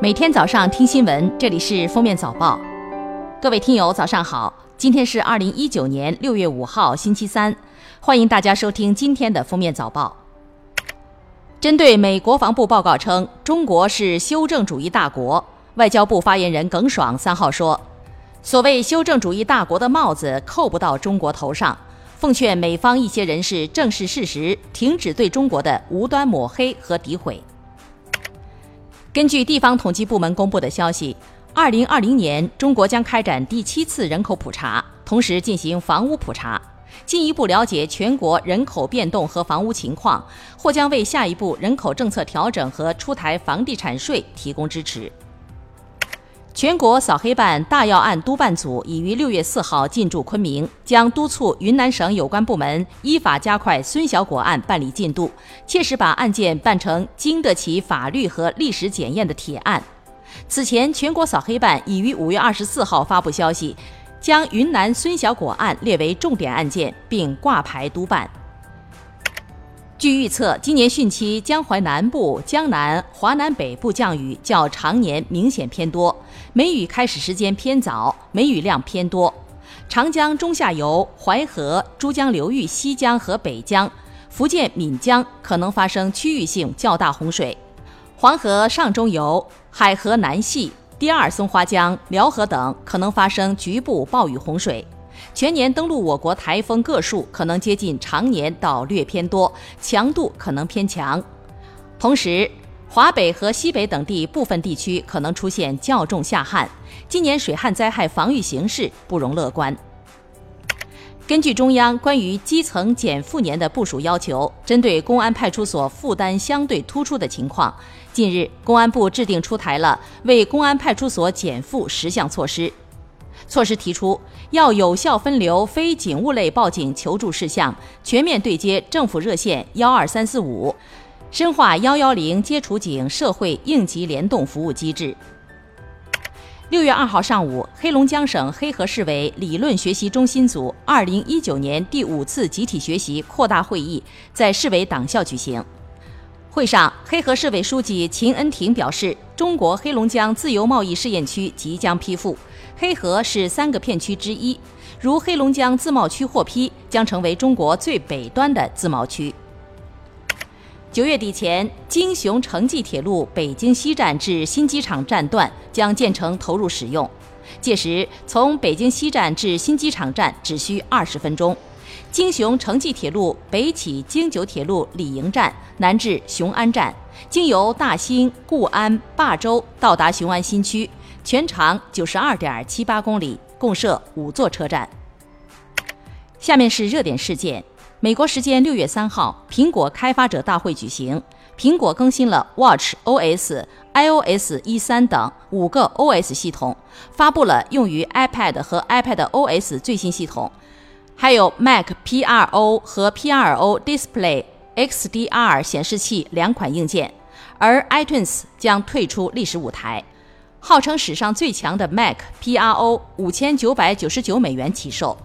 每天早上听新闻，这里是封面早报。各位听友，早上好！今天是二零一九年六月五号，星期三。欢迎大家收听今天的封面早报。针对美国防部报告称中国是修正主义大国，外交部发言人耿爽三号说：“所谓修正主义大国的帽子扣不到中国头上。”奉劝美方一些人士正视事实，停止对中国的无端抹黑和诋毁。根据地方统计部门公布的消息，二零二零年中国将开展第七次人口普查，同时进行房屋普查，进一步了解全国人口变动和房屋情况，或将为下一步人口政策调整和出台房地产税提供支持。全国扫黑办大要案督办组已于六月四号进驻昆明，将督促云南省有关部门依法加快孙小果案办理进度，切实把案件办成经得起法律和历史检验的铁案。此前，全国扫黑办已于五月二十四号发布消息，将云南孙小果案列为重点案件，并挂牌督办。据预测，今年汛期江淮南部、江南、华南北部降雨较常年明显偏多，梅雨开始时间偏早，梅雨量偏多。长江中下游、淮河、珠江流域西江和北江、福建闽江可能发生区域性较大洪水；黄河上中游、海河南系、第二松花江、辽河等可能发生局部暴雨洪水。全年登陆我国台风个数可能接近常年到略偏多，强度可能偏强。同时，华北和西北等地部分地区可能出现较重夏旱，今年水旱灾害防御形势不容乐观。根据中央关于基层减负年的部署要求，针对公安派出所负担相对突出的情况，近日公安部制定出台了为公安派出所减负十项措施。措施提出，要有效分流非警务类报警求助事项，全面对接政府热线幺二三四五，深化幺幺零接触警社会应急联动服务机制。六月二号上午，黑龙江省黑河市委理论学习中心组二零一九年第五次集体学习扩大会议在市委党校举行。会上，黑河市委书记秦恩廷表示，中国黑龙江自由贸易试验区即将批复。黑河是三个片区之一，如黑龙江自贸区获批，将成为中国最北端的自贸区。九月底前，京雄城际铁路北京西站至新机场站段将建成投入使用，届时从北京西站至新机场站只需二十分钟。京雄城际铁路北起京九铁路李营站，南至雄安站，经由大兴、固安、霸州，到达雄安新区。全长九十二点七八公里，共设五座车站。下面是热点事件：美国时间六月三号，苹果开发者大会举行，苹果更新了 Watch OS、iOS 一三等五个 OS 系统，发布了用于 iPad 和 iPad OS 最新系统，还有 Mac Pro 和 Pro Display XDR 显示器两款硬件，而 iTunes 将退出历史舞台。号称史上最强的 Mac Pro 五千九百九十九美元起售。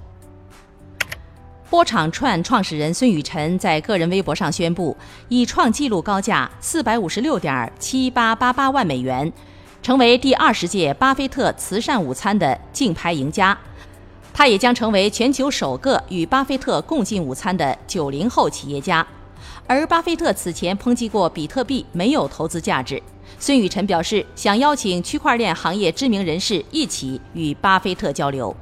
波场串创始人孙雨晨在个人微博上宣布，以创纪录高价四百五十六点七八八八万美元，成为第二十届巴菲特慈善午餐的竞拍赢家。他也将成为全球首个与巴菲特共进午餐的九零后企业家。而巴菲特此前抨击过比特币没有投资价值。孙雨晨表示，想邀请区块链行业知名人士一起与巴菲特交流。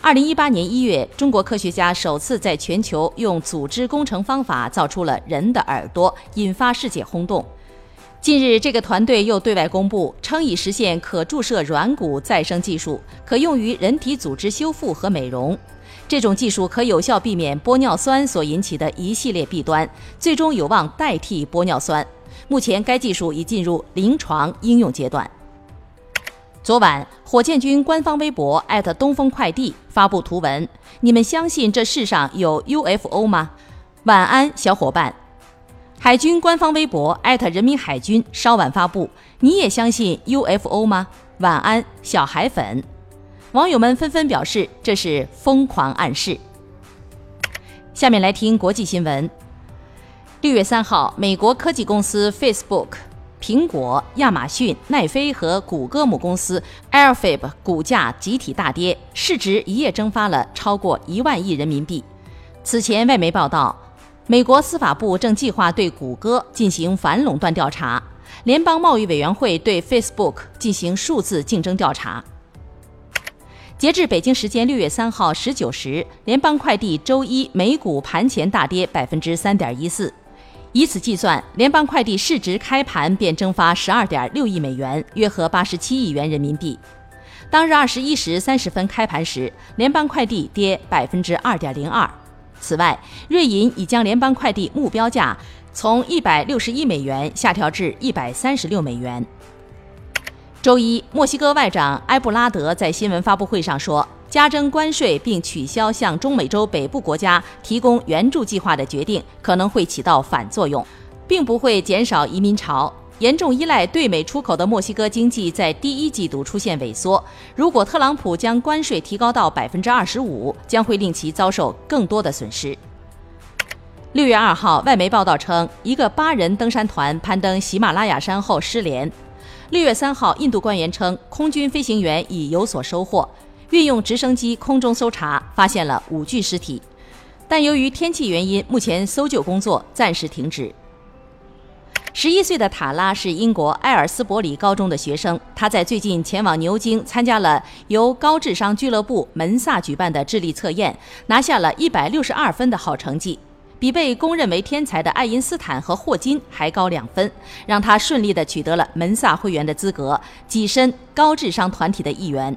二零一八年一月，中国科学家首次在全球用组织工程方法造出了人的耳朵，引发世界轰动。近日，这个团队又对外公布，称已实现可注射软骨再生技术，可用于人体组织修复和美容。这种技术可有效避免玻尿酸所引起的一系列弊端，最终有望代替玻尿酸。目前，该技术已进入临床应用阶段。昨晚，火箭军官方微博东风快递发布图文：“你们相信这世上有 UFO 吗？”晚安，小伙伴。海军官方微博人民海军稍晚发布：“你也相信 UFO 吗？”晚安，小海粉。网友们纷纷表示这是疯狂暗示。下面来听国际新闻。六月三号，美国科技公司 Facebook 苹果、亚马逊、奈飞和谷歌母公司 a l p h a b 股价集体大跌，市值一夜蒸发了超过一万亿人民币。此前，外媒报道，美国司法部正计划对谷歌进行反垄断调查，联邦贸易委员会对 Facebook 进行数字竞争调查。截至北京时间六月三号十九时，联邦快递周一美股盘前大跌百分之三点一四。以此计算，联邦快递市值开盘便蒸发十二点六亿美元，约合八十七亿元人民币。当日二十一时三十分开盘时，联邦快递跌百分之二点零二。此外，瑞银已将联邦快递目标价从一百六十一美元下调至一百三十六美元。周一，墨西哥外长埃布拉德在新闻发布会上说。加征关税并取消向中美洲北部国家提供援助计划的决定可能会起到反作用，并不会减少移民潮。严重依赖对美出口的墨西哥经济在第一季度出现萎缩。如果特朗普将关税提高到百分之二十五，将会令其遭受更多的损失。六月二号，外媒报道称，一个八人登山团攀登喜马拉雅山后失联。六月三号，印度官员称，空军飞行员已有所收获。运用直升机空中搜查，发现了五具尸体，但由于天气原因，目前搜救工作暂时停止。十一岁的塔拉是英国埃尔斯伯里高中的学生，他在最近前往牛津参加了由高智商俱乐部门萨举办的智力测验，拿下了一百六十二分的好成绩，比被公认为天才的爱因斯坦和霍金还高两分，让他顺利地取得了门萨会员的资格，跻身高智商团体的一员。